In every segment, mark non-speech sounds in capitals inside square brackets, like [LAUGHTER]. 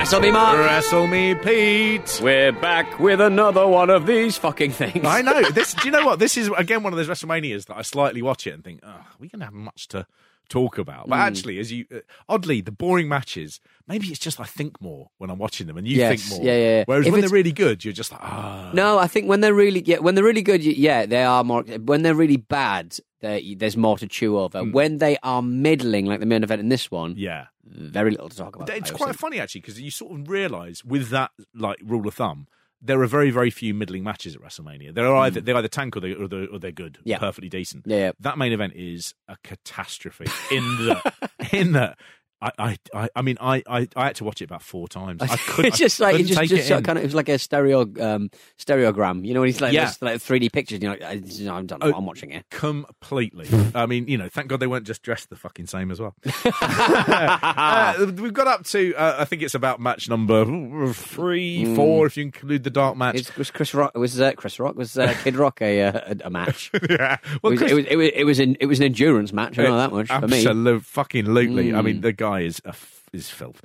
Wrestle me, Mark. Wrestle me, Pete. We're back with another one of these fucking things. I know. [LAUGHS] This. Do you know what? This is again one of those WrestleManias that I slightly watch it and think, oh, we gonna have much to talk about. But actually, as you uh, oddly, the boring matches. Maybe it's just I think more when I'm watching them, and you Yes. think more. Yeah, yeah, yeah. Whereas If when they're really good, you're just like, ah. No, I think when they're really yeah, when they're really good, yeah, they are more. When they're really bad, they- there's more to chew over. When they are middling, like the main event in this one, Yeah. Very little to talk about. It's quite funny actually because you sort of realise with that like rule of thumb, there are very very few middling matches at WrestleMania. They're either mm. they either tank or they or they're, or they're good. Yeah. perfectly decent. Yeah, yeah. That main event is a catastrophe in the [LAUGHS] in the. I, I, I, I mean, I, I, I had to watch it about four times. I [LAUGHS] couldn't. it's just like I it just, just it sort of kind of it was like a stereo um, stereogram. You know, when he's like Yeah. like three D pictures. And you're like, I, no, I'm done. Oh. I'm watching it. completely. [LAUGHS] I mean, you know, thank God they weren't just dressed the fucking same as well. [LAUGHS] uh, we've got up to, uh, I think it's about match number three, four, if you include the dark match. It's, was Chris Rock was uh, Chris Rock was uh, Kid Rock a, uh, a a match? yeah. It Well, was, Chris- it was it was it was an it was an endurance match. I know that much for me. Mm. Fucking lootly. I mean, the guy is a is filth.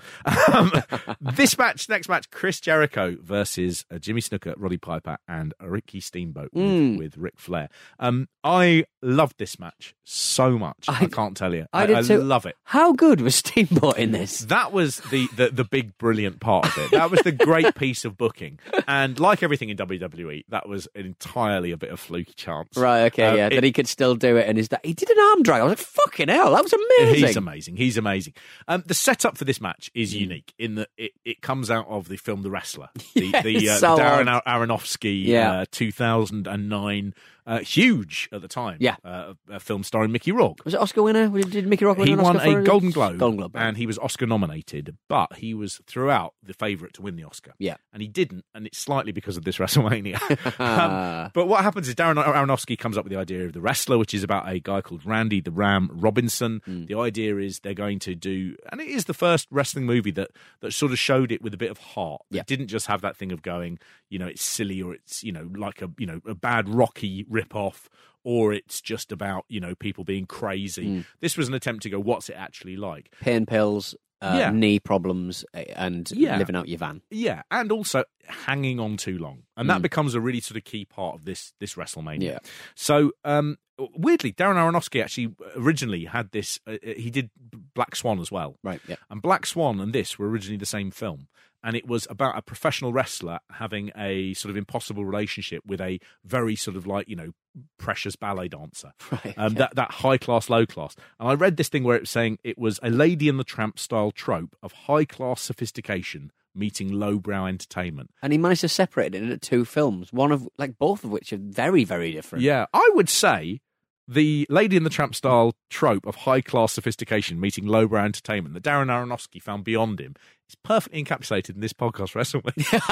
Um, [LAUGHS] this match, next match, Chris Jericho versus uh, Jimmy Snuka, Roddy Piper, and Ricky Steamboat with, Mm. with Ric Flair. Um, I loved this match so much. I, I- can't tell you. I did too. love it. How good was Steamboat in this? That was the, the the big brilliant part of it. That was the great [LAUGHS] piece of booking. And like everything in WWE, that was entirely a bit of fluky chance. Right, okay, Um, yeah, it- that he could still do it, and is that he did an arm drag? I was like, fucking hell, that was amazing. He's amazing. He's amazing. Um, the setup for this match is unique in that it, it comes out of the film The Wrestler, [LAUGHS] the, Yeah, the, uh, so the Darren. Ar- Aronofsky Yeah. uh, 2009, uh, huge at the time, Yeah. uh, a film starring Mickey Rourke. Was it Oscar winner? Did Mickey Rock win He an won a? Golden Globe, Golden Globe, and he was Oscar nominated, but he was throughout the favourite to win the Oscar. Yeah. and he didn't, and it's slightly because of this [LAUGHS] WrestleMania. [LAUGHS] um, but what happens is Darren Aronofsky comes up with the idea of the wrestler, which is about a guy called Randy the Ram Robinson. Hmm. The idea is they're going to do, and it is the first wrestling movie that that sort of showed it with a bit of heart. Yeah. It didn't just have that thing of going, you know, it's silly or it's you know like a you know a bad Rocky rip off. Or it's just about you know people being crazy. Hmm. This was an attempt to go, what's it actually like? pain pills, uh, Yeah. knee problems, and Yeah. living out your van. Yeah, and also hanging on too long, and that becomes a really sort of key part of this this WrestleMania. Hmm. Yeah. So um, weirdly, Darren Aronofsky actually originally had this. Uh, uh, he did Black Swan as well, Right, yeah. and Black Swan and this were originally the same film. And it was about a professional wrestler having a sort of impossible relationship with a very sort of like, you know, precious ballet dancer. [LAUGHS] Right, Um, okay. that, that high class, low class. And I read this thing where it was saying it was a lady and the tramp style trope of high class sophistication meeting lowbrow entertainment. And he managed to separate it into two films, one of like both of which are very, very different. Yeah, I would say the Lady in the Tramp style trope of high class sophistication meeting lowbrow entertainment that Darren Aronofsky found beyond him is perfectly encapsulated in this podcast WrestleMania. [LAUGHS]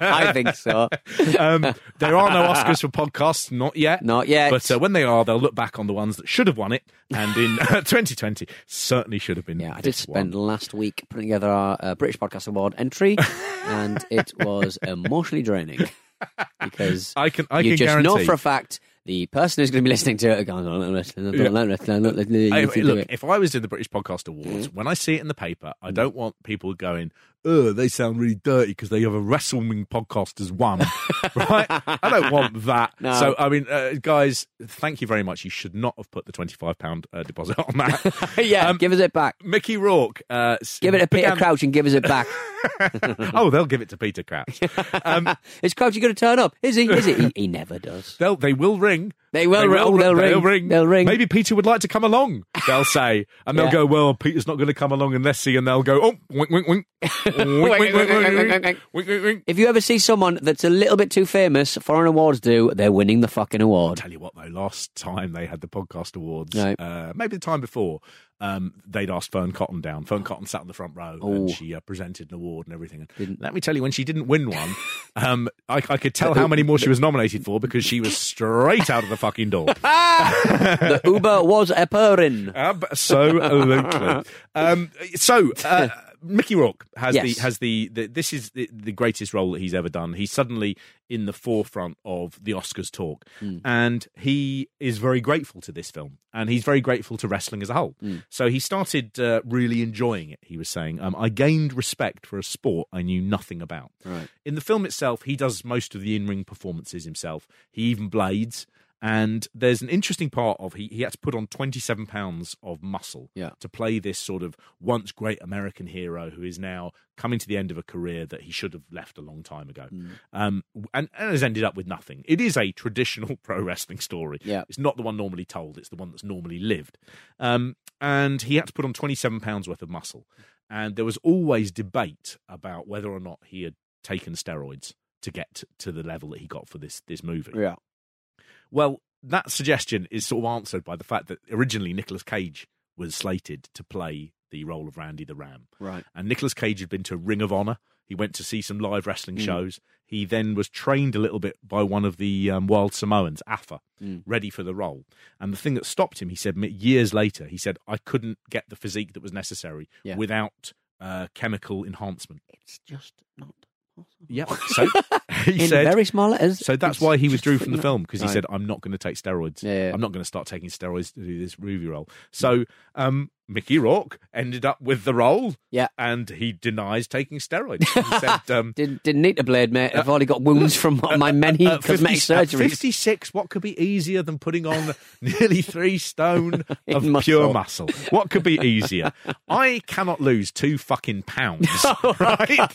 I think so. [LAUGHS] um, there are no Oscars for podcasts, not yet. Not yet. But uh, when they are, they'll look back on the ones that should have won it, and in [LAUGHS] uh, 2020 certainly should have been. Yeah, I did spend one. last week putting together our uh, British Podcast Award entry, and it was emotionally draining because I can, I you can just guarantee. know for a fact the person who's going to be listening to it going, "Oh, don't listen, don't listen, don't listen, you Hey, need do look, if I was in the British Podcast Awards, Mm. when I see it in the paper, I don't want people going, ugh, they sound really dirty because they have a wrestling podcast as one, [LAUGHS] right? I don't want that. No. So, I mean, uh, guys, thank you very much. You should not have put the £25 uh, deposit on that. [LAUGHS] yeah, Um, give us it back. Mickey Rourke. Uh, Give it to Peter began- Crouch and give us it back. [LAUGHS] oh, they'll give it to Peter Crouch. Um, Is Crouch going to turn up? Is he? Is he? He, he never does. they'll, they will ring. They will ring. Oh, they'll They'll ring. ring. They'll ring. Maybe Peter would like to come along, they'll say. And they'll Yeah. go, well, Peter's not going to come along unless he, and they'll go, oh, wink, wink, wink if you ever see someone that's a little bit too famous for an awards do, they're winning the fucking award. Tell you what, though, last time they had the podcast awards, uh, maybe the time before, um, they'd asked Fearne Cotton down. Fearne Cotton sat in the front row Ooh. and she uh, presented an award and everything. And didn't. let me tell you, when she didn't win one, [LAUGHS] um, I, I, could tell how many more she was nominated for because she was straight out of the fucking door. [LAUGHS] the Uber was a purring. Absolutely. Um, so. Uh, uh Mickey Rourke has Yes. the has the, the this is the, the greatest role that he's ever done. He's suddenly in the forefront of the Oscars talk, and he is very grateful to this film, and he's very grateful to wrestling as a whole. So he started uh, really enjoying it. He was saying, um, "I gained respect for a sport I knew nothing about." Right. In the film itself, he does most of the in ring performances himself. He even blades. And there's an interesting part of he, he had to put on 27 pounds of muscle Yeah. to play this sort of once great American hero who is now coming to the end of a career that he should have left a long time ago. Mm. Um, and, and has ended up with nothing. It is a traditional [LAUGHS] pro wrestling story. Yeah. It's not the one normally told, it's the one that's normally lived. Um, and he had to put on 27 pounds worth of muscle. And there was always debate about whether or not he had taken steroids to get to the level that he got for this this movie. Yeah. Well, that suggestion is sort of answered by the fact that originally Nicolas Cage was slated to play the role of Randy the Ram. Right. And Nicolas Cage had been to Ring of Honor. He went to see some live wrestling Mm. shows. He then was trained a little bit by one of the um, Wild Samoans, Afa, Mm. ready for the role. And the thing that stopped him, he said years later, he said, I couldn't get the physique that was necessary Yeah. without uh, chemical enhancement. It's just not possible. Yep. [LAUGHS] So he In said, very small letters. so that's why he withdrew from the film because he Right. said, "I'm not going to take steroids. Yeah. I'm not going to start taking steroids to do this movie role." So um, Mickey Rourke ended up with the role, Yeah. and he denies taking steroids. He said, [LAUGHS] um, Didn't, didn't need a blade, mate. I've already got wounds from my many [LAUGHS] at cosmetic 50 at surgeries. 56, what could be easier than putting on nearly three stone of In pure muscle. muscle? What could be easier? I cannot lose two fucking pounds, right?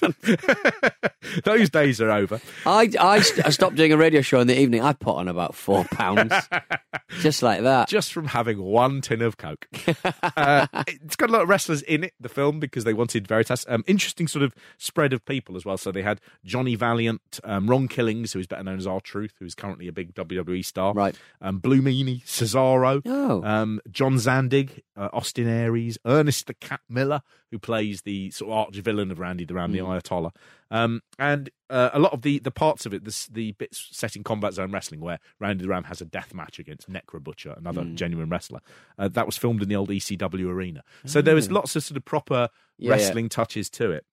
[LAUGHS] Those days are over. I, I, st- I stopped doing a radio show in the evening. I put on about four pounds. [LAUGHS] just like that. just from having one tin of Coke. [LAUGHS] uh, it's got a lot of wrestlers in it, the film, because they wanted Veritas. Um, interesting sort of spread of people as well. So they had Johnny Valiant, um, Ron Killings, who is better known as R Truth, who is currently a big WWE star. Right. Um, Blue Meanie, Cesaro. Oh. Um, John Zandig, uh, Austin Aries, Ernest the Cat Miller, who plays the sort of arch villain of Randy the Ram, the Ayatollah. Um, and uh, a lot of the, the parts of it, this, the bits set in Combat Zone Wrestling, where Randy the Ram has a death match against Necro Butcher, another genuine wrestler, uh, that was filmed in the old ECW arena. So there was lots of sort of proper Yeah, wrestling touches to it.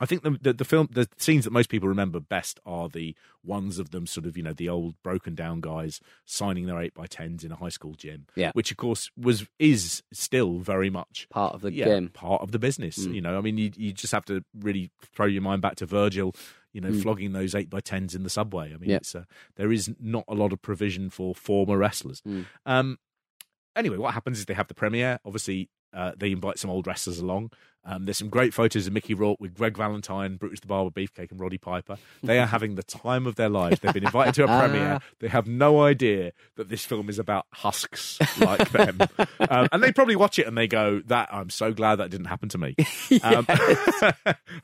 I think the, the the film the scenes that most people remember best are the ones of them sort of you know the old broken down guys signing their eight by tens in a high school gym, Yeah. which of course was is still very much Part of the yeah, game. part of the business. Mm. You know, I mean, you you just have to really throw your mind back to Virgil. You know, Mm. flogging those eight by tens in the subway. I mean, Yeah. it's uh, there is not a lot of provision for former wrestlers. Mm. Um, anyway, what happens is they have the premiere. Obviously, uh, they invite some old wrestlers along. Um, there's some great photos of Mickey Rourke with Greg Valentine, Brutus the Barber Beefcake, and Roddy Piper. They are having the time of their lives. They've been invited to a [LAUGHS] premiere. They have no idea that this film is about husks like them. [LAUGHS] Um, and they probably watch it and they go, "That I'm so glad that didn't happen to me." [LAUGHS] Um,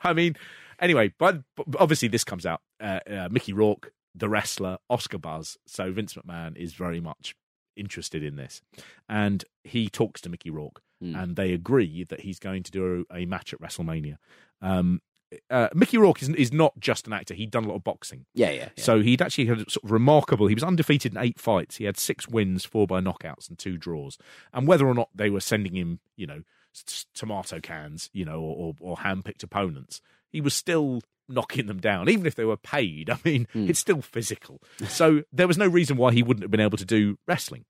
I mean, anyway, but, but obviously this comes out. Uh, uh, Mickey Rourke, the wrestler, Oscar buzz. So Vince McMahon is very much interested in this, and he talks to Mickey Rourke, Mm. and they agree that he's going to do a, a match at WrestleMania. Um, uh, Mickey Rourke is, is not just an actor; he'd done a lot of boxing. Yeah, yeah. yeah. So he'd actually had sort of remarkable. He was undefeated in eight fights. He had six wins, four by knockouts, and two draws. And whether or not they were sending him, you know, tomato cans, you know, or, or, or hand-picked opponents, he was still knocking them down, even if they were paid. [LAUGHS] I mean, it's still physical. So there was no reason why he wouldn't have been able to do wrestling.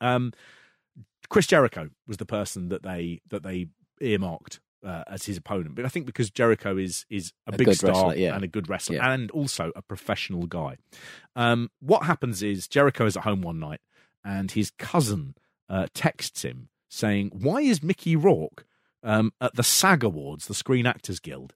Um, Chris Jericho was the person that they that they earmarked uh, as his opponent. But I think because Jericho is is a, A big star wrestler, yeah. and a good wrestler Yeah. and also a professional guy. Um, what happens is Jericho is at home one night and his cousin uh, texts him saying, "Why is Mickey Rourke um, at the SAG Awards, the Screen Actors Guild?"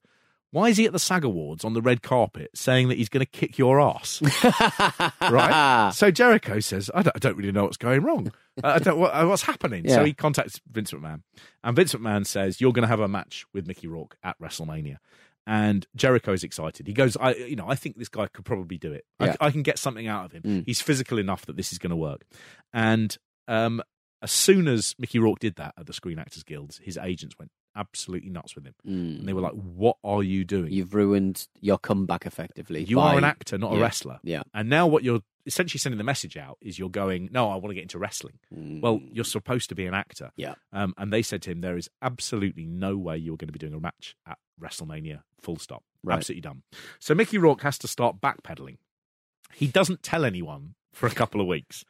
Why is he at the SAG Awards on the red carpet saying that he's going to kick your ass? [LAUGHS] right? [LAUGHS] So Jericho says, I don't, I don't really know what's going wrong. Uh, I don't, what, uh, what's happening? So he contacts Vince McMahon. And Vince McMahon says, You're going to have a match with Mickey Rourke at WrestleMania. And Jericho is excited. He goes, I, you know, I think this guy could probably do it. I, Yeah. I can get something out of him. Mm. He's physical enough that this is going to work. And um, as soon as Mickey Rourke did that at the Screen Actors Guilds, his agents went absolutely nuts with him. Mm. And they were like, What are you doing? You've ruined your comeback effectively. You by- are an actor, not a wrestler. Yeah. And now what you're essentially sending the message out is you're going, no, I want to get into wrestling. Well, you're supposed to be an actor. Mm. Yeah. Um, and they said to him, there is absolutely no way you're going to be doing a match at WrestleMania, full stop. Right. Absolutely done. So Mickey Rourke has to start backpedaling. He doesn't tell anyone for a couple of weeks.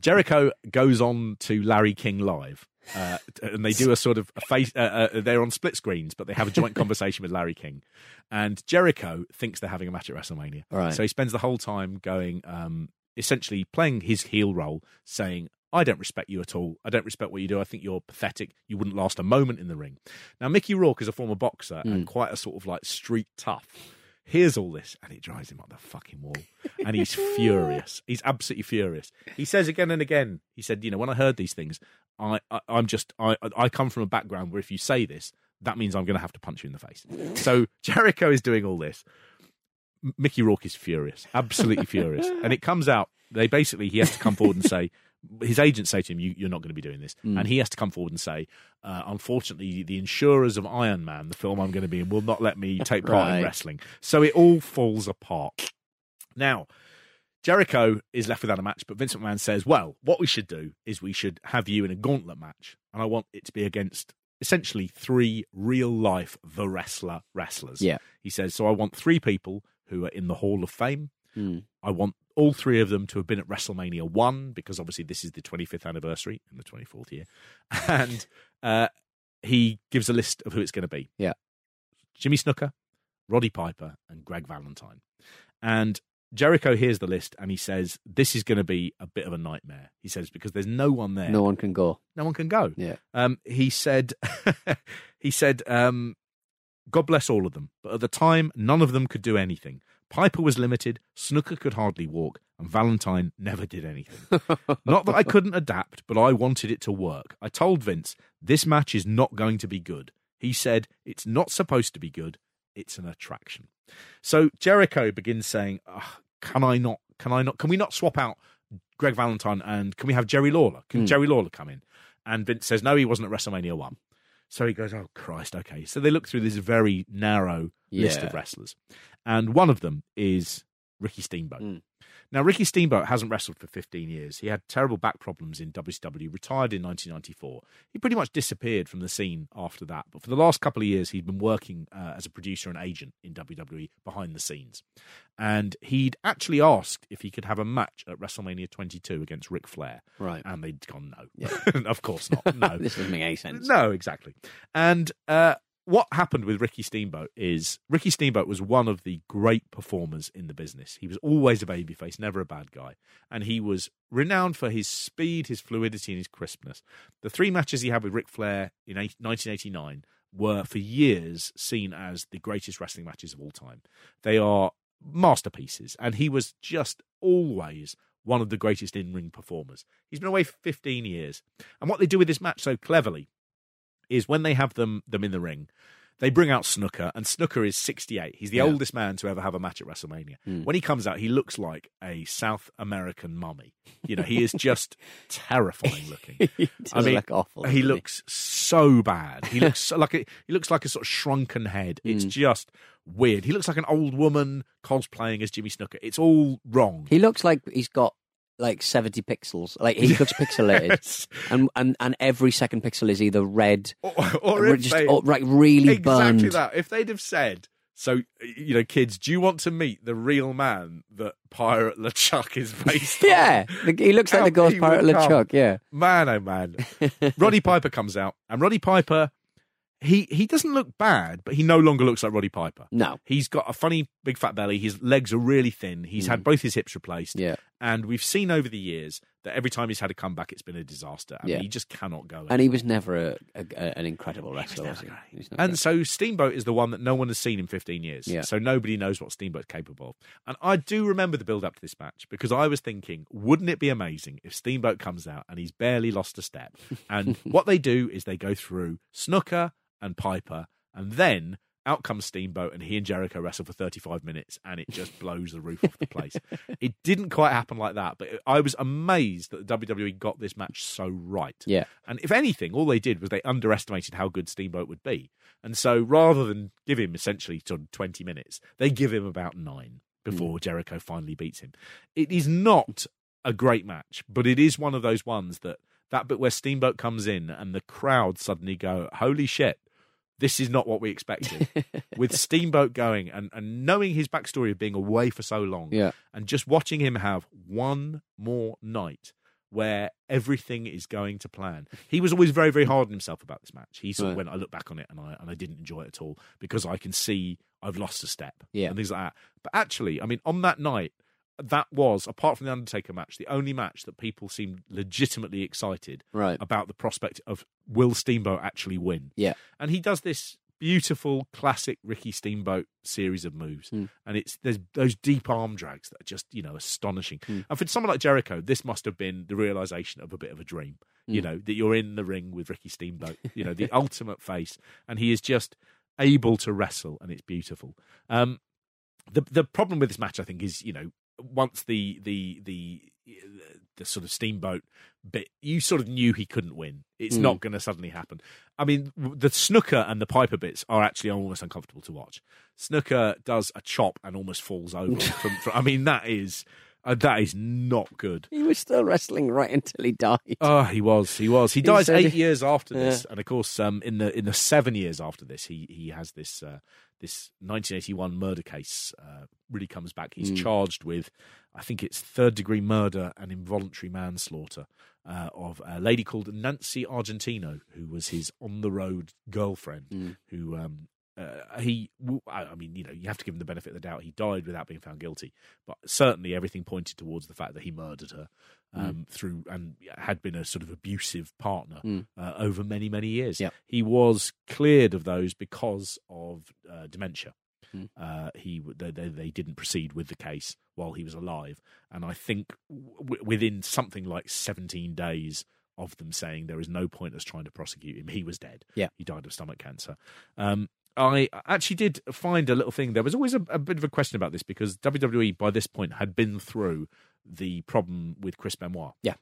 Jericho goes on to Larry King Live. Uh, and they do a sort of a face. Uh, uh, they're on split screens, but they have a joint [LAUGHS] conversation with Larry King. And Jericho thinks they're having a match at WrestleMania. Right. So he spends the whole time going, um, essentially playing his heel role, saying, I don't respect you at all. I don't respect what you do. I think you're pathetic. You wouldn't last a moment in the ring. Now, Mickey Rourke is a former boxer and quite a sort of like street tough. Hears all this and it drives him up the fucking wall. And he's [LAUGHS] furious. He's absolutely furious. He says again and again, he said, you know, when I heard these things, I, I I'm just I I come from a background where if you say this, that means I'm going to have to punch you in the face. So [LAUGHS] Jericho is doing all this. Mickey Rourke is furious, absolutely furious, and it comes out. They basically he has to come forward and say his agents say to him, you, "You're not going to be doing this," and he has to come forward and say, uh, "Unfortunately, the insurers of Iron Man, the film I'm going to be in, will not let me take part in wrestling." So it all falls apart. Now, Jericho is left without a match, but Vince McMahon says, "Well, what we should do is we should have you in a gauntlet match, and I want it to be against." Essentially, three real life the wrestler wrestlers. Yeah. He says, So I want three people who are in the Hall of Fame. Mm. I want all three of them to have been at WrestleMania 1 because obviously this is the 25th anniversary in the 24th year. [LAUGHS] And uh, he gives a list of who it's going to be Yeah. Jimmy Snuka, Roddy Piper, and Greg Valentine. And Jericho hears the list and he says, This is going to be a bit of a nightmare. He says, Because there's no one there. No one can go. No one can go. Yeah. Um, he said, [LAUGHS] he said, um, God bless all of them, but at the time, none of them could do anything. Piper was limited, Snuka could hardly walk, and Valentine never did anything. [LAUGHS] not that I couldn't adapt, but I wanted it to work. I told Vince, this match is not going to be good. He said, it's not supposed to be good, it's an attraction. So Jericho begins saying, can I not, can I not, can we not swap out Greg Valentine and can we have Jerry Lawler? Can Hmm. Jerry Lawler come in? And Vince says, no, he wasn't at WrestleMania 1. So he goes, oh, Christ, okay. So they look through this very narrow list of wrestlers. And one of them is Ricky Steamboat. Mm. Now, Ricky Steamboat hasn't wrestled for 15 years. He had terrible back problems in WCW, retired in 1994. He pretty much disappeared from the scene after that. But for the last couple of years, he'd been working uh, as a producer and agent in WWE behind the scenes. And he'd actually asked if he could have a match at WrestleMania 22 against Ric Flair. Right. And they'd gone, no. Yeah. [LAUGHS] of course not. No. [LAUGHS] this doesn't make any sense. No, exactly. And uh, what happened with Ricky Steamboat is Ricky Steamboat was one of the great performers in the business. He was always a babyface, never a bad guy. And he was renowned for his speed, his fluidity, and his crispness. The three matches he had with Ric Flair in 1989 were for years seen as the greatest wrestling matches of all time. They are masterpieces, and he was just always one of the greatest in ring performers. He's been away for 15 years. And what they do with this match so cleverly is when they have them them in the ring, they bring out Snuka, and Snuka is 68. He's the Yeah. oldest man to ever have a match at WrestleMania. Hmm. When he comes out, he looks like a South American mummy. You know, he is just [LAUGHS] terrifying looking. He does mean, look awful. He looks so bad. He looks so, like a, he looks like a sort of shrunken head. It's Hmm. just weird. He looks like an old woman cosplaying as Jimmy Snuka. It's all wrong. He looks like he's got like 70 pixels. Like he [LAUGHS] looks pixelated. Yes. And, and and every second pixel is either red Or, or or just they- or, like really exactly burned. that. If they'd have said, so you know, kids, do you want to meet the real man that Pirate LeChuck is [LAUGHS] based on? Yeah, he looks like How the Ghost Pirate. LeChuck. Yeah, Man, oh man. Roddy Piper comes out, and Roddy Piper, he he doesn't look bad, but he no longer looks like Roddy Piper. No. He's got a funny big fat belly. His legs are really thin. He's had both his hips replaced. Mm. Yeah. And we've seen over the years that every time he's had a comeback, it's been a disaster. I Yeah. he just cannot go. And he was never a, a, a- an incredible wrestler, was he? He's not And great. so Steamboat is the one that no one has seen in 15 years. Yeah. So nobody knows what Steamboat's capable of. And I do remember the build up to this match because I was thinking, wouldn't it be amazing if Steamboat comes out and he's barely lost a step? And [LAUGHS] what they do is they go through Snuka and Piper, and then out comes Steamboat and he and Jericho wrestle for 35 minutes and it just blows the roof off the place. [LAUGHS] It didn't quite happen like that, but I was amazed that the WWE got this match so right. Yeah. And if anything, all they did was they underestimated how good Steamboat would be. And so rather than give him essentially 20 minutes, they give him about nine before hmm. Jericho finally beats him. It is not a great match, but it is one of those ones that that bit where Steamboat comes in and the crowd suddenly go, holy shit. This is not what we expected. With [LAUGHS] Steamboat going and, and knowing his backstory of being away for so long, Yeah. and just watching him have one more night where everything is going to plan. He was always very, very hard on himself about this match. He sort of Right. went, I look back on it and I and I didn't enjoy it at all because I can see I've lost a step Yeah. and things like that. But actually, I mean, on that night, that was apart from the Undertaker match, the only match that people seemed legitimately excited Right. about the prospect of will Steamboat actually win. Yeah. And he does this beautiful classic Ricky Steamboat series of moves. Hmm. And it's there's those deep arm drags that are just, you know, astonishing. Hmm. And for someone like Jericho, this must have been the realization of a bit of a dream. You Hmm. know, that you're in the ring with Ricky Steamboat, you know, the [LAUGHS] ultimate face. And he is just able to wrestle and it's beautiful. Um the the problem with this match, I think, is you know once the the the the sort of steamboat bit, you sort of knew he couldn't win. It's Mm. not going to suddenly happen. I mean, the Snuka and the piper bits are actually almost uncomfortable to watch. Snuka does a chop and almost falls over. [LAUGHS] from, from, I mean, that is uh, that is not good. He was still wrestling right until he died. Oh, he was. He was. He dies eight he- years after this, and of course, um, in the in the seven years after this, he he has this uh, this 1981 murder case. Uh, really comes back. He's Mm. charged with, I think it's third degree murder and involuntary manslaughter uh, of a lady called Nancy Argentino, who was his on the road girlfriend. Mm. Who um, uh, he, I mean, you know, you have to give him the benefit of the doubt. He died without being found guilty, but certainly everything pointed towards the fact that he murdered her um, through and had been a sort of abusive partner Mm. uh, over many many years. Yep. He was cleared of those because of uh, dementia. Mm. Uh, he they, they they didn't proceed with the case while he was alive, and I think w- within something like seventeen days of them saying there is no point us trying to prosecute him, he was dead. Yeah. he died of stomach cancer. Um, I actually did find a little thing. There was always a, a bit of a question about this because WWE by this point had been through the problem with Chris Benoit. Yeah.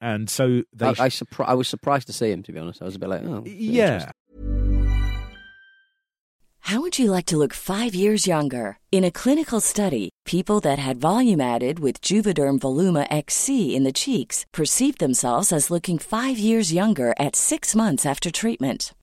and so they I, I, surpri- I was surprised to see him, to be honest. I was a bit like, oh. yeah. How would you like to look five years younger? In a clinical study, people that had volume added with Juvederm Voluma XC in the cheeks perceived themselves as looking five years younger at six months after treatment.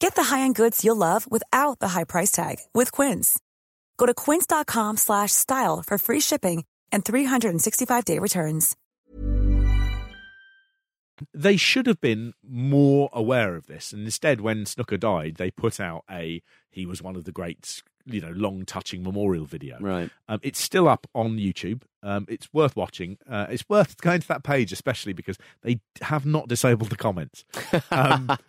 Get the high-end goods you'll love without the high price tag with Quince. Go to quince.com slash style for free shipping and 365-day returns. they should have been more aware of this and instead when Snuka died they put out a he was one of the greats you know long touching memorial video Right. um, it's still up on youtube um, it's worth watching uh, it's worth going to that page especially because they have not disabled the comments um, [LAUGHS]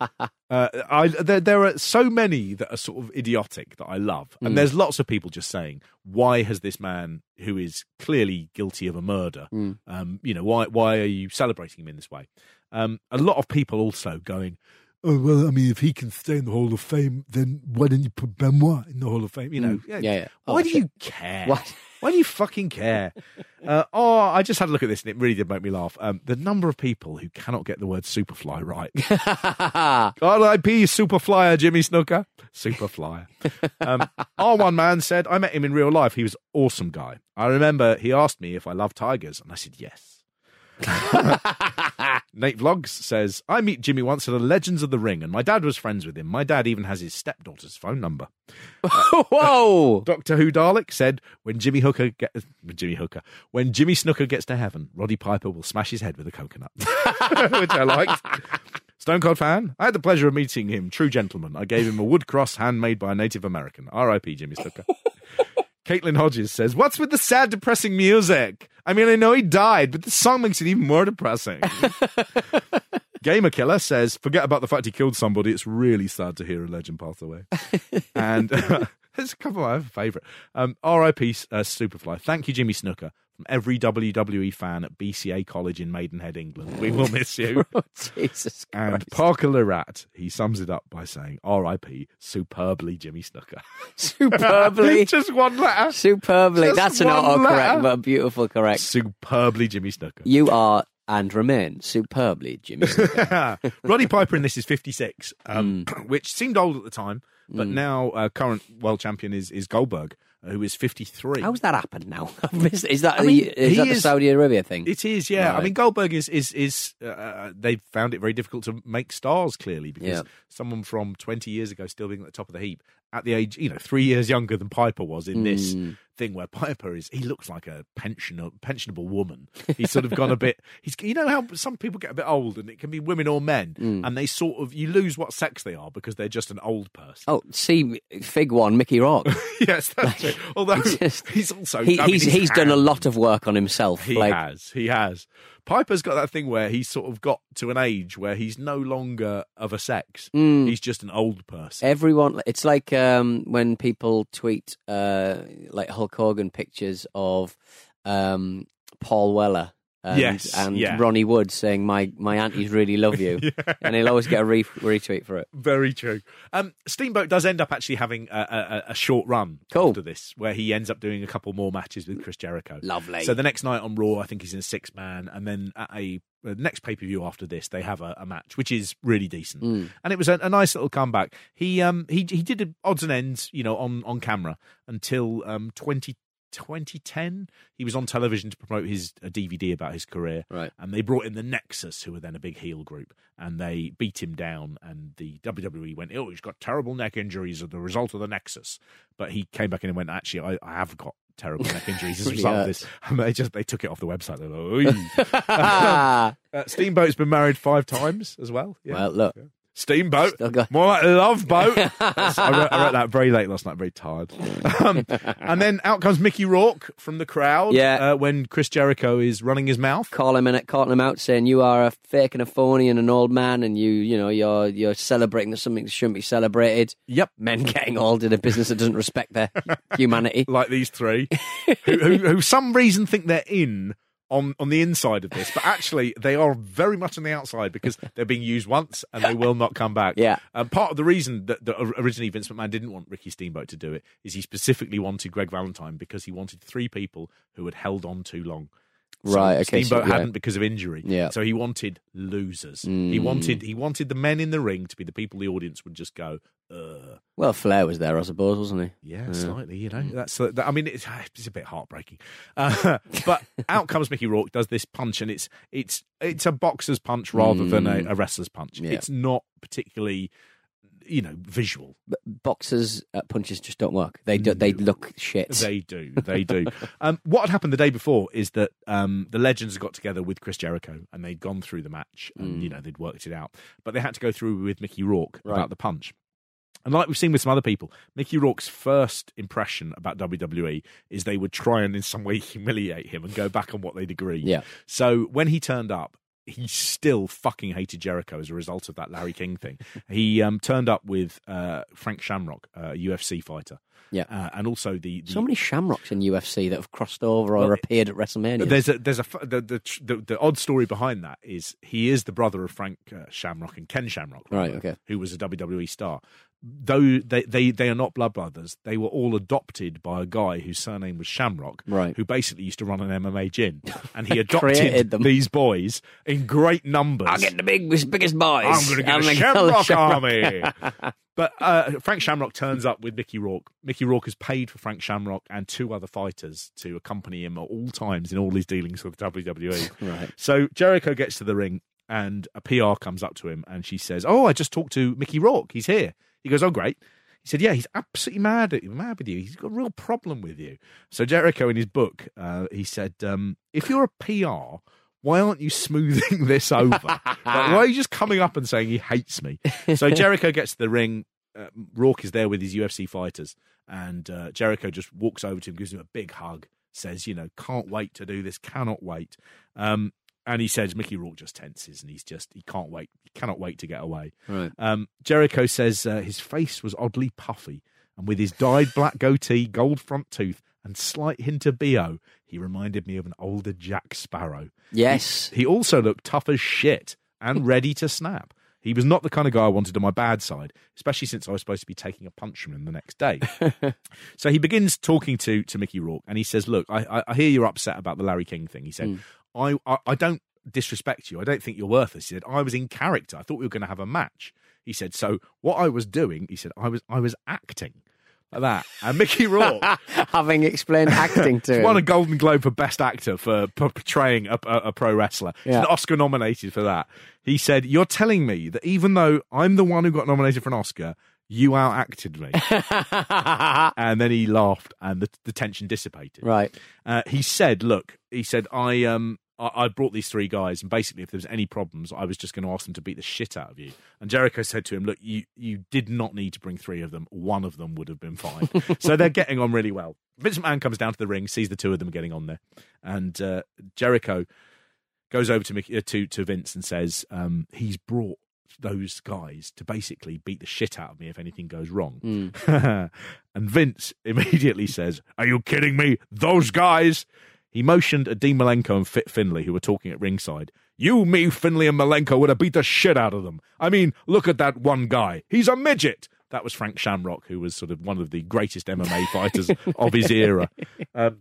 uh, I, there, there are so many that are sort of idiotic that i love and Mm. there's lots of people just saying why has this man who is clearly guilty of a murder Mm. um, you know why why are you celebrating him in this way um, a lot of people also going, oh, well, I mean, if he can stay in the Hall of Fame, then why don't you put Benoit in the Hall of Fame? You know, Mm. Yeah, yeah. Oh, Why do you care? What? Why do you fucking care? [LAUGHS] uh, oh, I just had a look at this and it really did make me laugh. Um, the number of people who cannot get the word Superfly right. [LAUGHS] R.I.P. Superflyer Jimmy Snuka. Superflyer. Um, [LAUGHS] our one man said, I met him in real life. He was an awesome guy. I remember he asked me if I love tigers, and I said yes. [LAUGHS] Nate Vlogs says, I meet Jimmy once at a Legends of the Ring, and my dad was friends with him. My dad even has his stepdaughter's phone number. [LAUGHS] Uh, Whoa! [LAUGHS] Doctor Who Dalek said, when Jimmy Hooker get, Jimmy Hooker, when Jimmy Snuka gets to heaven, Roddy Piper will smash his head with a coconut, which I liked. Stone Cold fan, I had the pleasure of meeting him, true gentleman. I gave him a wood cross handmade by a Native American. R.I.P. Jimmy Snuka. Caitlin Hodges says, What's with the sad, depressing music? I mean, I know he died, but the song makes it even more depressing. [LAUGHS] Gamer Killer says, Forget about the fact he killed somebody. It's really sad to hear a legend pass away. [LAUGHS] and [LAUGHS] there's a couple I have a favourite. Um, RIP uh, Superfly. Thank you, Jimmy Snuka. From every WWE fan at BCA College in Maidenhead, England. We will miss you. [LAUGHS] Oh, Jesus And Parker Lerat, he sums it up by saying, R.I.P. superbly Jimmy Snuka. Superbly. Just one letter. Superbly. Just That's an autocorrect, but beautiful correct. Superbly Jimmy Snuka. You are and remain superbly Jimmy. [LAUGHS] Roddy Piper in this is 56, um, Mm. [CLEARS THROAT] which seemed old at the time, but now uh, current world champion is, is Goldberg, uh, who is 53. How's that happened now? [LAUGHS] Is that, I mean, is that the is- Saudi Arabia thing? It is, yeah. I mean, Goldberg is is is uh, they found it very difficult to make stars clearly because Yeah. someone from twenty years ago still being at the top of the heap at the age, you know, three years younger than Piper was in this Mm. Thing where Piper is, he looks like a pensioner, pensionable woman. [LAUGHS] He's sort of gone a bit. He's, you know, how some people get a bit old and it can be women or men, Mm. and they sort of you lose what sex they are because they're just an old person. Oh, see, Fig One, Mickey Rock. [LAUGHS] yes, that's it. [LAUGHS] Although just- he's also he, I mean, he's he's done a lot of work on himself. He like, has. He has. Piper's got that thing where he's sort of got to an age where he's no longer of a sex. Mm. He's just an old person. Everyone, it's like um, when people tweet uh, like Hulk Hogan pictures of um, Paul Weller and, Yes, and yeah. Ronnie Wood saying, "My my aunties really love you," [LAUGHS] and he'll always get a re- retweet for it. Very true. Um, Steamboat does end up actually having a, a, a short run Cool. after this, where he ends up doing a couple more matches with Chris Jericho. Lovely. So the next night on Raw, I think he's in a six man, and then at a the next pay per view after this, they have a, a match which is really decent, Mm. and it was a, a nice little comeback. He um he he did odds and ends, you know, on on camera until um 20, 2010. He was on television to promote his a DVD about his career, Right. and they brought in the Nexus, who were then a big heel group, and they beat him down. And the WWE went, "Oh, he's got terrible neck injuries as the result of the Nexus." But he came back in and went, "Actually, I, I have got terrible neck injuries as a [LAUGHS] result of this." And they just they took it off the website. They're like, [LAUGHS] [LAUGHS] uh, Steamboat's been married five times as well. Yeah. Well, look. Steamboat. More like Love Boat. [LAUGHS] I, wrote, I wrote that very late last night, very tired. Um, and then out comes Mickey Rourke from the crowd Yeah. uh, when Chris Jericho is running his mouth. Call him and calling him out, saying you are a fake and a phony and an old man, and you, you know, you're you're celebrating something that shouldn't be celebrated. Yep. Men getting old in a business that doesn't respect their [LAUGHS] humanity. Like these three, who, who, who some reason think they're in on, on the inside of this, but actually they are very much on the outside because [LAUGHS] they're being used once and they will not come back. Yeah. Um, part of the reason that, that originally Vince McMahon didn't want Ricky Steamboat to do it is he specifically wanted Greg Valentine because he wanted three people who had held on too long. So Right, okay, so- Steamboat yeah. hadn't because of injury. Yeah. So he wanted losers. He Mm. wanted he wanted the men in the ring to be the people the audience would just go, uh Well, Flair was there, I suppose, wasn't he? yeah, slightly. You know, that's uh, that, I mean, it's, it's a bit heartbreaking. Uh, [LAUGHS] but out comes Mickey Rourke, does this punch, and it's it's it's a boxer's punch rather than a, a wrestler's punch. Yeah. It's not particularly, you know, visual. But boxers' uh, punches just don't work. They do, they look shit. They do, they [LAUGHS] do. um, what had happened the day before is that um, the legends got together with Chris Jericho, and they'd gone through the match, and you know they'd worked it out. But they had to go through with Mickey Rourke Right. about the punch. And like we've seen with some other people, Mickey Rourke's first impression about WWE is they would try and in some way [LAUGHS] humiliate him and go back on what they'd agreed. Yeah. So when he turned up, he still fucking hated Jericho as a result of that Larry King thing. [LAUGHS] he um, turned up with uh, Frank Shamrock, a UFC fighter. Yeah. Uh, and also the, the so many shamrocks in UFC that have crossed over or Well, appeared at WrestleMania. there's a there's a the, the the the odd story behind that is he is the brother of Frank uh, Shamrock and Ken Shamrock, Right, okay. who was a WWE star. Though they, they they are not blood brothers, they were all adopted by a guy whose surname was Shamrock, Right. Who basically used to run an MMA gym, [LAUGHS] and he adopted them. these boys in great numbers. I'll get the big, biggest boys. I'm going to get a Shamrock Shamrock. army. [LAUGHS] but uh, Frank Shamrock turns up with Mickey Rourke. Mickey Rourke has paid for Frank Shamrock and two other fighters to accompany him at all times in all his dealings with WWE. [LAUGHS] Right. So Jericho gets to the ring and a PR comes up to him and she says, "Oh, I just talked to Mickey Rourke. He's here." He goes, "Oh, great." He said, "Yeah, he's absolutely mad at you, mad with you. He's got a real problem with you." So Jericho, in his book, uh, he said, um, "If you're a PR, why aren't you smoothing [LAUGHS] this over? like, why are you just coming up and saying he hates me?" So [LAUGHS] Jericho gets to the ring. Uh, Rourke is there with his UFC fighters, and uh, Jericho just walks over to him, gives him a big hug, says, "You know, can't wait to do this, cannot wait." Um, and he says Mickey Rourke just tenses, and he's just he can't wait, he cannot wait to get away. Right. Um, Jericho says uh, his face was oddly puffy, and with his dyed black goatee, gold front tooth, and slight hint of bo, he reminded me of an older Jack Sparrow. Yes. He also looked tough as shit and [LAUGHS] ready to snap. He was not the kind of guy I wanted on my bad side, especially since I was supposed to be taking a punch from him the next day. [LAUGHS] so he begins talking to, to Mickey Rourke and he says, Look, I, I, I hear you're upset about the Larry King thing. He said, I, I, I don't disrespect you. I don't think you're worthless. He said, I was in character. I thought we were going to have a match. He said, So what I was doing, he said, I was, I was acting. Like that. And Mickey Rourke [LAUGHS] Having explained acting to [LAUGHS] him. won a Golden Globe for Best Actor for portraying a, a, a pro wrestler. He's Yeah. an Oscar nominated for that. He said, "You're telling me that even though I'm the one who got nominated for an Oscar, you outacted me." [LAUGHS] and then he laughed, and the, the tension dissipated. right. Uh, he said, "Look," he said, "I um." I I brought these three guys, and basically, if there was any problems, I was just going to ask them to beat the shit out of you. And Jericho said to him, "Look, you you did not need to bring three of them. One of them would have been fine." [LAUGHS] so they're getting on really well. Vince McMahon comes down to the ring, sees the two of them getting on there, and uh, Jericho goes over to Mickey, uh, to to Vince and says um, he's brought those guys to basically beat the shit out of me if anything goes wrong. [LAUGHS] and Vince [LAUGHS] immediately says, "Are you kidding me? Those guys!" He motioned at Dean Malenko and Fit Finlay, who were talking at ringside. You, me, Finlay, and Malenko would have beat the shit out of them. I mean, look at that one guy. He's a midget. That was Frank Shamrock, who was sort of one of the greatest MMA fighters [LAUGHS] of his era. Um,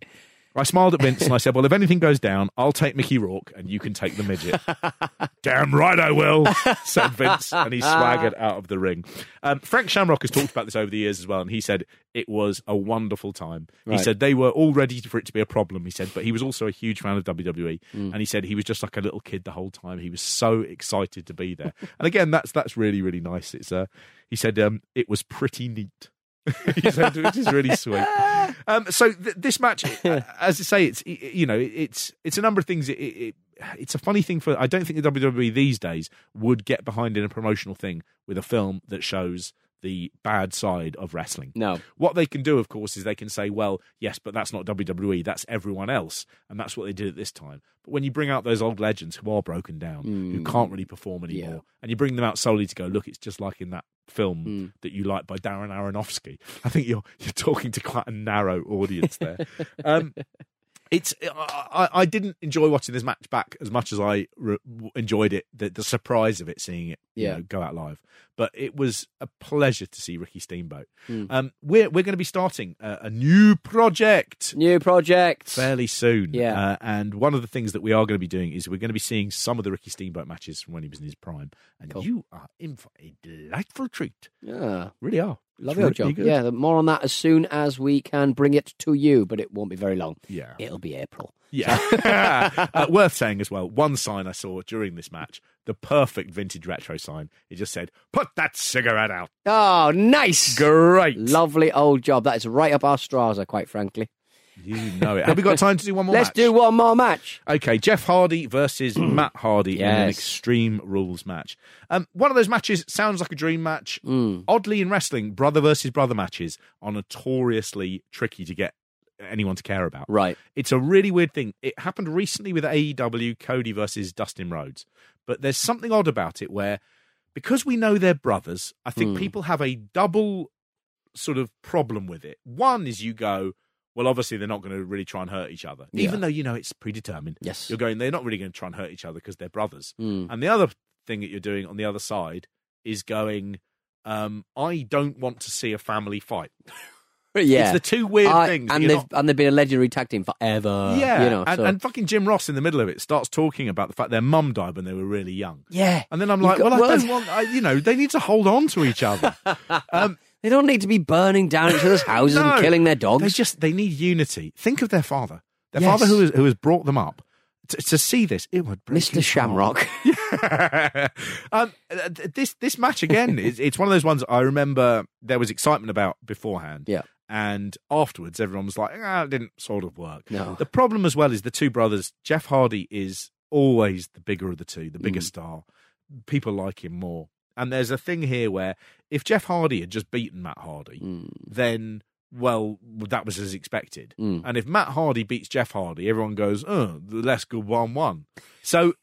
I smiled at Vince and I said, Well, if anything goes down, I'll take Mickey Rourke and you can take the midget. [LAUGHS] Damn right I will, said Vince, and he swaggered out of the ring. Um, Frank Shamrock has talked about this over the years as well, and he said it was a wonderful time. He said they were all ready for it to be a problem, he said, but he was also a huge fan of WWE, and he said he was just like a little kid the whole time. He was so excited to be there. And again, that's that's really, really nice. It's uh, He said um, it was pretty neat. [LAUGHS] which is really sweet. [LAUGHS] Um, so th- this match, [LAUGHS] uh, as I say, it's you know, it's it's a number of things. It, it, it's a funny thing for. I don't think the WWE these days would get behind in a promotional thing with a film that shows the bad side of wrestling. No. What they can do, of course, is they can say, well, yes, but that's not WWE, that's everyone else. And that's what they did at this time. But when you bring out those old legends who are broken down, who can't really perform anymore, Yeah. and you bring them out solely to go, look, it's just like in that film Mm. that you like by Darren Aronofsky. I think you're [LAUGHS] you're talking to quite a narrow audience there. um, [LAUGHS] it's I, I I didn't enjoy watching this match back as much as I re- enjoyed it. The, the surprise of it, seeing it, you Yeah. know, go out live. But it was a pleasure to see Ricky Steamboat. Mm. Um, we're we're going to be starting a, a new project New project. fairly soon. Yeah. Uh, and one of the things that we are going to be doing is we're going to be seeing some of the Ricky Steamboat matches from when he was in his prime. And Cool. you are in for a delightful treat. Yeah. Really are. It's Love your job. good. Yeah, more on that as soon as we can bring it to you, but it won't be very long. Yeah. It'll be April. Yeah. [LAUGHS] uh, worth saying as well, one sign I saw during this match, the perfect vintage retro sign, it just said, put that cigarette out. Oh, nice. Great. Lovely old job. That is right up our Strasser, quite frankly. You know it. Have we got time to do one more Let's match? do one more match. Okay, Jeff Hardy versus [CLEARS THROAT] Matt Hardy in an Yes. Extreme Rules match. Um, one of those matches sounds like a dream match. Mm. Oddly, in wrestling, brother versus brother matches are notoriously tricky to get anyone to care about. Right. It's a really weird thing. It happened recently with AEW Cody versus Dustin Rhodes, but there's something odd about it where because we know they're brothers, I think Hmm. people have a double sort of problem with it. One is you go, well, obviously they're not going to really try and hurt each other, Yeah. even though you know it's predetermined. Yes. You're going, they're not really going to try and hurt each other because they're brothers. Mm. And the other thing that you're doing on the other side is going, um, I don't want to see a family fight. [LAUGHS] Yeah. It's the two weird I- things. and they've not- and they've been a legendary tag team forever. yeah, you know. and, so- and fucking Jim Ross in the middle of it starts talking about the fact their mum died when they were really young. yeah, And then I'm like, got- well, I don't want, I, you know, they need to hold on to each other. [LAUGHS] Um, they don't need to be burning down each other's houses [LAUGHS] No. and killing their dogs. they just, they need unity. Think of their father, their Yes. father who has, who has brought them up. To, to see this, it would Mr. Shamrock. [LAUGHS] um, uh, this this match again is it's one of those ones I remember there was excitement about beforehand. Yeah. And afterwards, everyone was like, ah, it didn't sort of work. No. The problem as well is the two brothers, Jeff Hardy is always the bigger of the two, the bigger Mm. star. People like him more. And there's a thing here where if Jeff Hardy had just beaten Matt Hardy, Mm. then, well, that was as expected. Mm. And if Matt Hardy beats Jeff Hardy, everyone goes, oh, the less good one won. So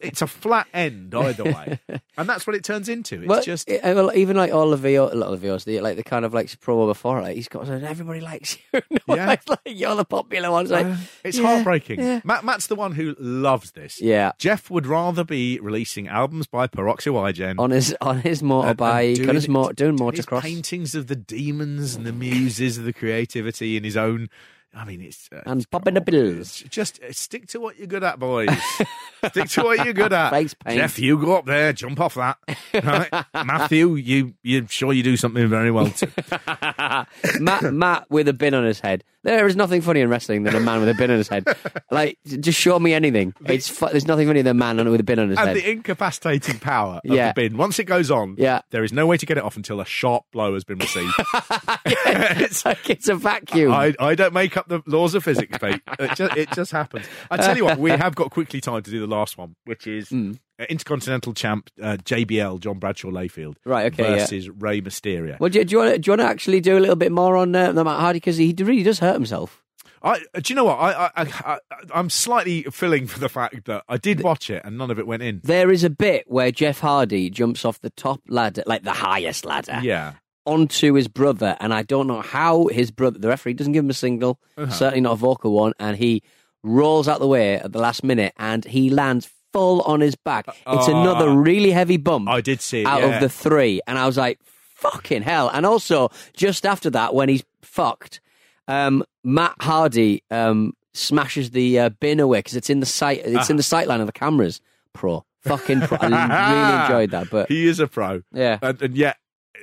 it's a flat end either way. [LAUGHS] and that's what it turns into. It's well, just. it- well, even like all of the a lot of Vios, the like the kind of like promo before, like he's got everybody likes you. [LAUGHS] no, Yeah. like, like, you're the popular ones. Like, uh, it's yeah, heartbreaking. yeah. Matt, Matt's the one who loves this. yeah, Jeff would rather be releasing albums by PeroxWhy?Gen. on his on his motorbike, doing on his mo- doing motocross. paintings of the demons and the muses of the creativity in his own. I mean, it's uh, And it's- popping the pills. Just uh, stick to what you're good at, boys. [LAUGHS] stick to what you're good at. Face paint. Jeff, you go up there, jump off that. Right? [LAUGHS] Matthew, you you're sure you do something very well too. [LAUGHS] Matt, Matt with a bin on his head. There is nothing funny in wrestling than a man with a bin on his head. Like, just show me anything. It's fu- there's nothing funny than a man with a bin on his and head. And the incapacitating power of Yeah. the bin. Once it goes on, Yeah. there is no way to get it off until a sharp blow has been received. it's like it's a vacuum. I, I don't make up the laws of physics, Pete. [LAUGHS] It just, it just happens. I tell you what, we have got quickly time to do the last one, which is uh, Intercontinental Champ uh, JBL John Bradshaw Layfield Right, okay, yeah. versus Rey Mysterio. well, do, you want to do you want to actually do a little bit more on uh, Matt Hardy because he really does hurt himself. I, uh, do you know what? I, I, I, I'm slightly feeling for the fact that I did watch it and none of it went in. There is a bit where Jeff Hardy jumps off the top ladder, like the highest ladder, Yeah. Onto his brother, and I don't know how his brother, the referee, doesn't give him a signal, Uh-huh. certainly not a vocal one, and he rolls out the way at the last minute, and he lands full on his back. It's Uh, another really heavy bump. I did see it. out yeah. of the three, and I was like, "Fucking hell!" And also, just after that, when he's fucked, um, Matt Hardy um, smashes the uh, bin away because it's in the sight. It's Ah. in the sight line of the cameras. Pro, fucking pro. I really [LAUGHS] enjoyed that, but he is a pro. yeah, And, and yet,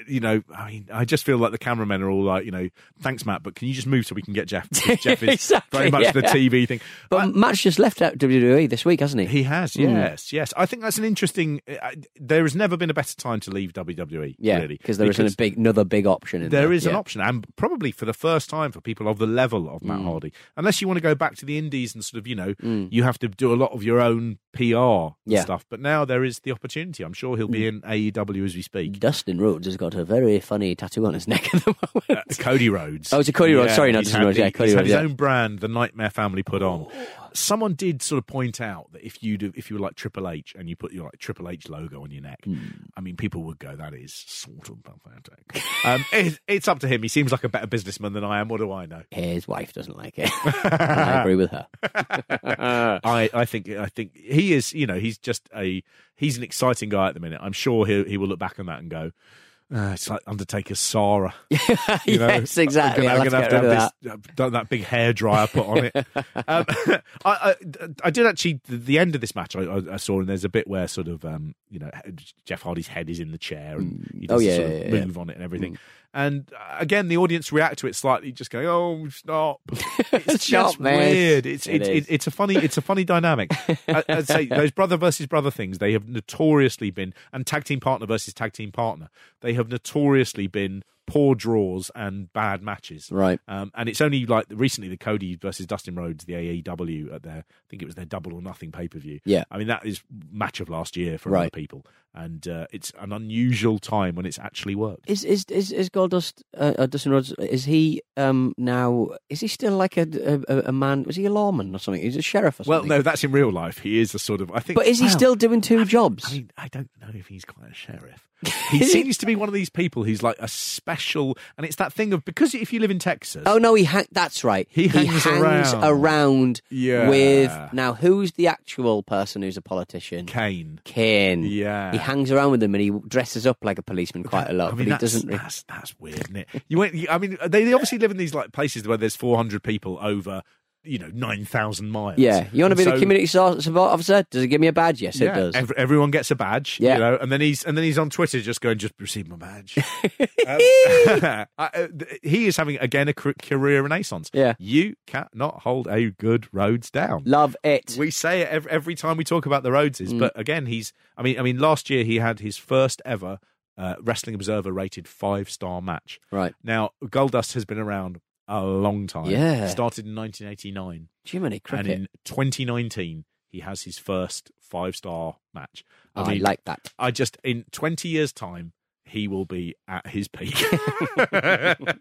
you know, I mean, I just feel like the cameramen are all like, you know, thanks, Matt, but can you just move so we can get Jeff? [LAUGHS] Because Jeff is Exactly, very much the. TV thing. But I- Matt's just left out WWE this week, hasn't he? he has, yes, yes. I think that's an interesting. Uh, there has never been a better time to leave WWE. yeah, really, because there isn't a big another big option. In there there is an option, and probably for the first time for people of the level of Mm. Matt Hardy, unless you want to go back to the Indies and sort of, you know, you have to do a lot of your own PR Yeah. stuff. But now there is the opportunity. I'm sure he'll be in AEW as we speak. Dustin Rhodes has got a very funny tattoo on his neck at the Uh. Cody Rhodes. Oh, it's a Cody Rhodes. Sorry, not Dustin Rhodes. Yeah, Cody he's had Rhodes, his yeah. own brand, the Nightmare Family, put on. Someone did sort of point out that if you do, if you were like Triple H and you put your like Triple H logo on your neck, Hmm. I mean, people would go, "That is sort of pathetic." um, [LAUGHS] it, it's up to him. He seems like a better businessman than I am. What do I know? His wife doesn't like it. [LAUGHS] I agree with her. [LAUGHS] I, I think I think he is. You know, he's just a he's an exciting guy at the minute. I'm sure he he will look back on that and go. Uh, it's like Undertaker's [LAUGHS] Sara. You know, yes, exactly. I'm I'll gonna, have to to have of this, uh, that big hair dryer put on it. [LAUGHS] um, [LAUGHS] I, I, I did actually. The, the end of this match, I, I, saw, and there's a bit where sort of, um, you know, Jeff Hardy's head is in the chair, and he Oh, does yeah, sort of yeah, yeah. move on it and everything. And uh, again, the audience react to it slightly, just going, "Oh, stop!" [LAUGHS] It's Stop, just man. weird. It's It it's it, it's a funny it's a funny dynamic. [LAUGHS] I, I'd say those brother versus brother things they have notoriously been, and tag team partner versus tag team partner, they have notoriously been poor draws and bad matches. Right. Um, and it's only like recently the Cody versus Dustin Rhodes, the AEW at their, I think it was their Double or Nothing pay per view. Yeah. I mean that is match of last year for Right. other people, and uh, it's an unusual time when it's actually worked. Is is is, is Goldust uh, uh, Dustin Rhodes? Is he um now? Is he still like a, a a man? Was he a lawman or something? He's a sheriff or something. Well, no, that's in real life. He is a sort of. I think. But is he Wow. still doing two jobs? I mean, I don't know if he's quite a sheriff. He [LAUGHS] seems to be one of these people who's like a special, and it's that thing of because if you live in Texas, Oh no, he ha- that's right. He hangs around. around Yeah. with now who's the actual person who's a politician? Kane. Kane. Yeah. He hangs around with them and he dresses up like a policeman quite a lot, I mean, but he that's, doesn't. Really... That's that's weird, isn't it? You went. I mean, they, they obviously live in these like places where there's 400 people over, you know, nine thousand miles. Yeah, you want to be so- the community support officer? Does it give me a badge? Yes, Yeah, it does. ev- everyone gets a badge, Yeah. you know, and then he's and then he's on Twitter just going, just receive my badge. [LAUGHS] Um, [LAUGHS] uh, he is having again a career renaissance. Yeah. you cannot hold a good roads down. Love it. We say it every, every time we talk about the Rhodeses, Mm. but again, he's. I mean, I mean, last year he had his first ever uh, Wrestling Observer rated five star match. Right. Now, Goldust has been around a long time. Yeah. started in 1989, Jiminy cricket. And in 2019 he has his first five star match. I I mean, like that. I just in 20 years' time he will be at his peak. [LAUGHS]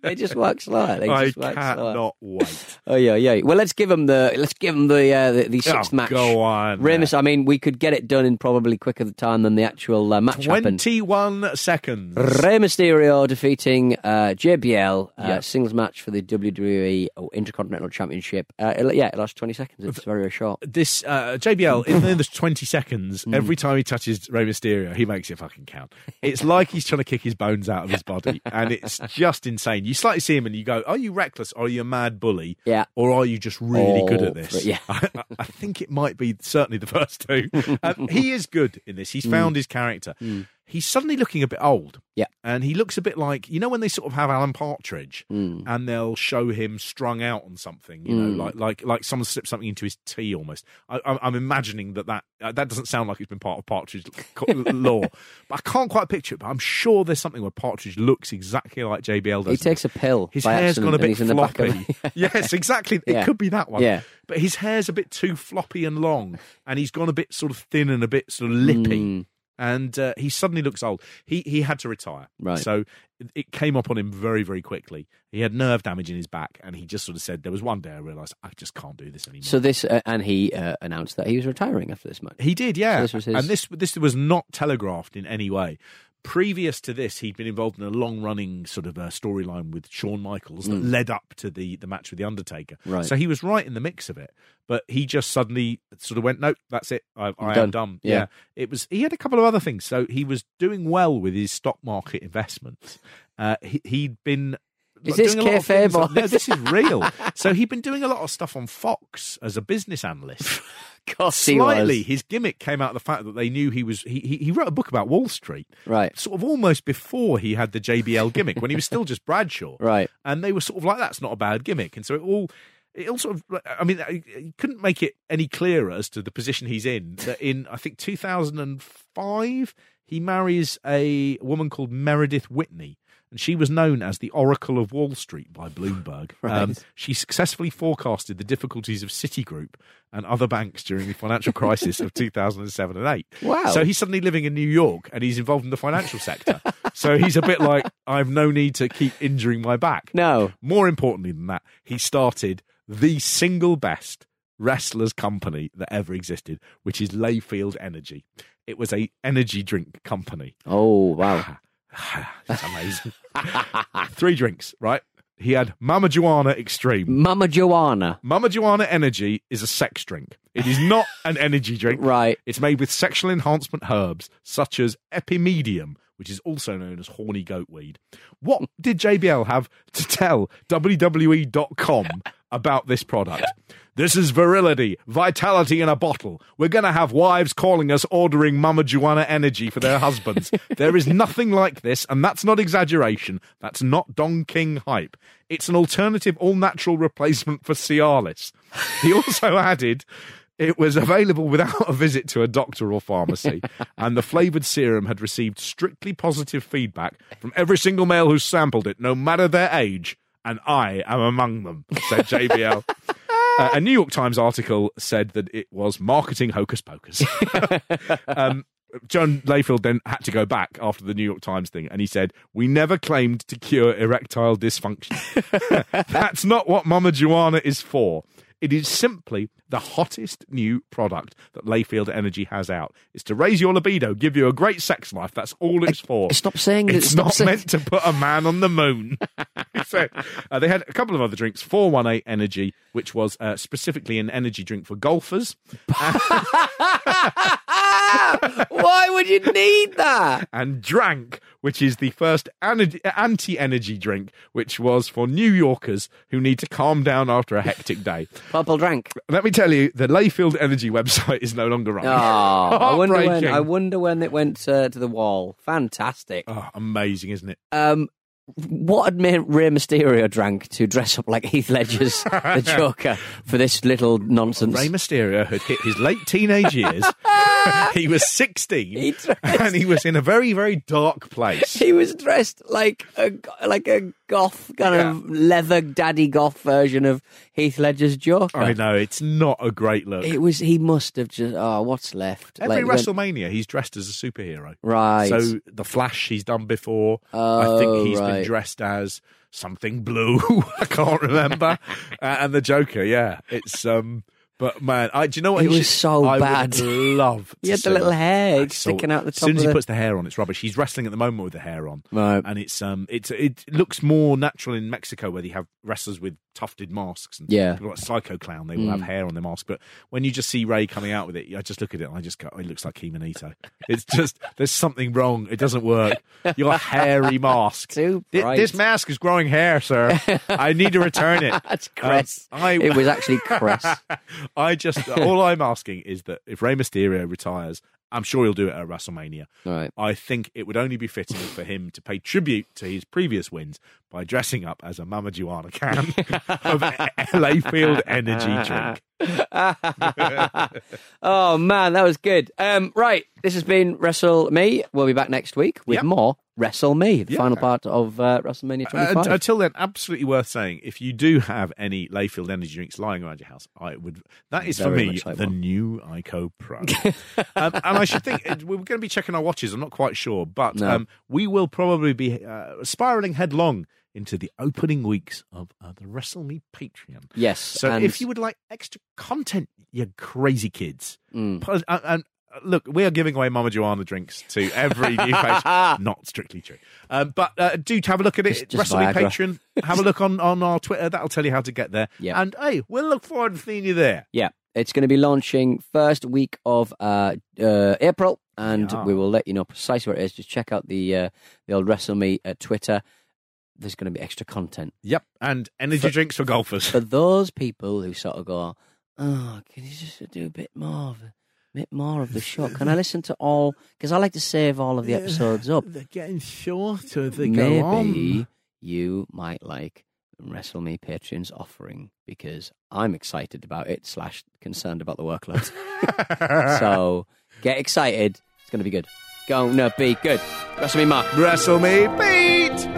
They just work slower. They I just slower. cannot wait. Oh yeah, yeah. Well, let's give him the let's give him the uh, the, the sixth Oh, match. Go on. Rey Mys- I mean, we could get it done in probably quicker time than the actual uh, match happened. 21 seconds. Rey Mysterio defeating uh, JBL uh, Yeah. singles match for the WWE Intercontinental Championship. Uh, it- yeah, it lasts twenty seconds. It's very very short. this uh, JBL in the 20 seconds, [LAUGHS] Mm. every time he touches Rey Mysterio, he makes it fucking count. It's like he's trying to kick his bones out of his body, [LAUGHS] and it's just insane. You slightly see him and you go, "Are you reckless? Or are you a mad bully? Yeah. or are you just really good Oh, at this?" yeah. I, I- think it might be certainly the first two. [LAUGHS] um, he is good in this. He's found his character. He's suddenly looking a bit old. Mm. Yeah. And he looks a bit like, you know, when they sort of have Alan Partridge Mm. and they'll show him strung out on something, you know, like like like someone slipped something into his tea almost. I, I'm, I'm imagining that that, uh, that doesn't sound like it's been part of Partridge law. [LAUGHS] But I can't quite picture it, but I'm sure there's something where Partridge looks exactly like JBL does. He takes a pill. His hair's gone a bit he's in the back floppy. [LAUGHS] [LAUGHS] yes, exactly. Yeah. It could be that one. Yeah. But his hair's a bit too floppy and long, and he's gone a bit sort of thin and a bit sort of lippy. Mm. And uh, he suddenly looks old. He he had to retire, Right. So it- came up on him very very quickly. He had nerve damage in his back, and he just sort of said, "There was one day I realised I just can't do this anymore." So this, uh, and he uh, announced that he was retiring after this match. He did, yeah. So this his- And this this was not telegraphed in any way. Previous to this, he'd been involved in a long running sort of uh, storyline with Shawn Michaels that led up to the, the match with The Undertaker. Mm. Right. So he was right in the mix of it. But he just suddenly sort of went, nope, that's it. I, I Done. am done. Yeah. It was. He had a couple of other things. So he was doing well with his stock market investments. Uh, he, he'd been. Is this doing a lot of kayfabe No, this is real. [LAUGHS] so he'd been doing a lot of stuff on Fox as a business analyst. Course he slightly was. his gimmick came out of the fact that they knew he was he, he he wrote a book about Wall Street Right. sort of almost before he had the JBL gimmick when he was still just Bradshaw [LAUGHS] Right. and they were sort of like that's not a bad gimmick and so it all it all sort of I mean he couldn't make it any clearer as to the position he's in that in I think 2005 he marries a woman called Meredith Whitney and she was known as the Oracle of Wall Street by Bloomberg. [LAUGHS] Um, Right. she successfully forecasted the difficulties of Citigroup and other banks during the financial crisis of [LAUGHS] 2007 and 8. Wow. So he's suddenly living in New York and he's involved in the financial sector. [LAUGHS] so he's a bit like, I've no need to keep injuring my back. No. More importantly than that, he started the single best wrestlers company that ever existed, which is Layfield Energy. It was a energy drink company. Oh, wow. [LAUGHS] it's amazing. [LAUGHS] Three drinks, right? He had Mama Juana Extreme. Mama Juana. Mama Juana Energy is a sex drink. It is not an energy drink. [LAUGHS] Right. It's made with sexual enhancement herbs such as epimedium, which is also known as horny goat weed. What [LAUGHS] did JBL have to tell WWE.com [LAUGHS] about this product? This is virility, vitality in a bottle. We're going to have wives calling us ordering Mama Juana energy for their husbands. [LAUGHS] there is nothing like this, and that's not exaggeration. That's not Don King hype. It's an alternative, all natural replacement for Cialis. He also added it was available without a visit to a doctor or pharmacy, [LAUGHS] and the flavoured serum had received strictly positive feedback from every single male who sampled it, no matter their age, and I am among them, said JBL. [LAUGHS] Uh, a New York Times article said that it was marketing hocus pocus. [LAUGHS] um, John Layfield then had to go back after the New York Times thing, and he said, "We never claimed to cure erectile dysfunction. That's not what Mama Juana is for. It is simply the hottest new product that Layfield Energy has out. It's to raise your libido, give you a great sex life. That's all it's for. Stop saying it's not saying- meant to put a man on the moon." [LAUGHS] so uh, they had a couple of other drinks. Four one eight Energy, which was uh, specifically an energy drink for golfers. [LAUGHS] [LAUGHS] Why would you need that? and Drank, which is the first anti energy drink, which was for New Yorkers who need to calm down after a hectic day. [LAUGHS] Purple drank. Let me tell you, the Layfield Energy website is no longer running. Oh, I wonder when. I wonder when it went uh, to the wall. Fantastic. Oh, amazing, isn't it? Um, what had Rey Mysterio drank to dress up like Heath Ledger's [LAUGHS] the Joker for this little nonsense? Rey Mysterio had hit his late teenage years. [LAUGHS] he was 16 He dressed- and he was in a very, very dark place. He was dressed like a like a goth kind of leather daddy goth version of Heath Ledger's Joker. I know, it's not a great look. It was. He must have just. Oh, what's left? Every Like, when- WrestleMania, he's dressed as a superhero. Right. So the Flash, he's done before. I Oh, think he's been dressed as something blue. [LAUGHS] I can't remember. [LAUGHS] uh, and the Joker, yeah, it's um. But man, I do you know what It he was so I would bad. [LAUGHS] love. He had the little hair sticking out the top. As soon as he the- puts the hair on, it's rubbish. He's wrestling at the moment with the hair on, Right. and it's um, it's it looks more natural in Mexico where they have wrestlers with tufted masks and Yeah. like Psycho Clown. They will have Mm. hair on their mask, but when you just see Rey coming out with it, I just look at it and I just go, oh, it looks like Kemonito. [LAUGHS] It's just there's something wrong. It doesn't work. Your hairy [LAUGHS] mask. Too Thi- bright. This mask is growing hair, sir. I need to return it. That's Um, Cress. I, it was actually Cress. I just [LAUGHS] all I'm asking is that if Rey Mysterio retires, I'm sure he'll do it at WrestleMania. Right. I think it would only be fitting for him to pay tribute to his previous wins by dressing up as a Mama Juana can [LAUGHS] of LA Field Energy drink. [LAUGHS] oh man, that was good. Um, right, this has been Wrestle Me. We'll be back next week with Yep. more Wrestle Me, the Yeah. final part of uh, WrestleMania Uh, until then, absolutely worth saying. If you do have any Layfield energy drinks lying around your house, I would. That is for me like the one. new Ico Pro. [LAUGHS] um, and I should think we're going to be checking our watches. I'm not quite sure, but No. um, we will probably be uh, spiraling headlong into the opening weeks of uh, the Wrestle Me Patreon. yes. So and, if you would like extra content, you crazy kids, Mm. put- and, and uh, look, we are giving away Mama Juana drinks to every new page. [LAUGHS] Not strictly true, um, but uh, do have a look at it. Just- just Wrestle Me Patreon. Have a look on on our Twitter. That'll tell you how to get there. Yeah. And hey, we'll look forward to seeing you there. Yeah, it's going to be launching first week of uh, uh, April, and Yeah. we will let you know precisely where it is. Just check out the uh, the old Wrestle Me uh, Twitter. There's going to be extra content Yep. And energy For- drinks for golfers. for those people who sort of go, oh, can you just do a bit more of a bit more of the show? Can I listen to all? Because I like to save all of the episodes up. [LAUGHS] They're getting shorter they go on. Maybe you might like Wrestle Me Patreon's offering because I'm excited about it slash concerned about the workload. [LAUGHS] so get excited. It's going to be good. Gonna be good. Wrestle Me Mark. Wrestle me, beat!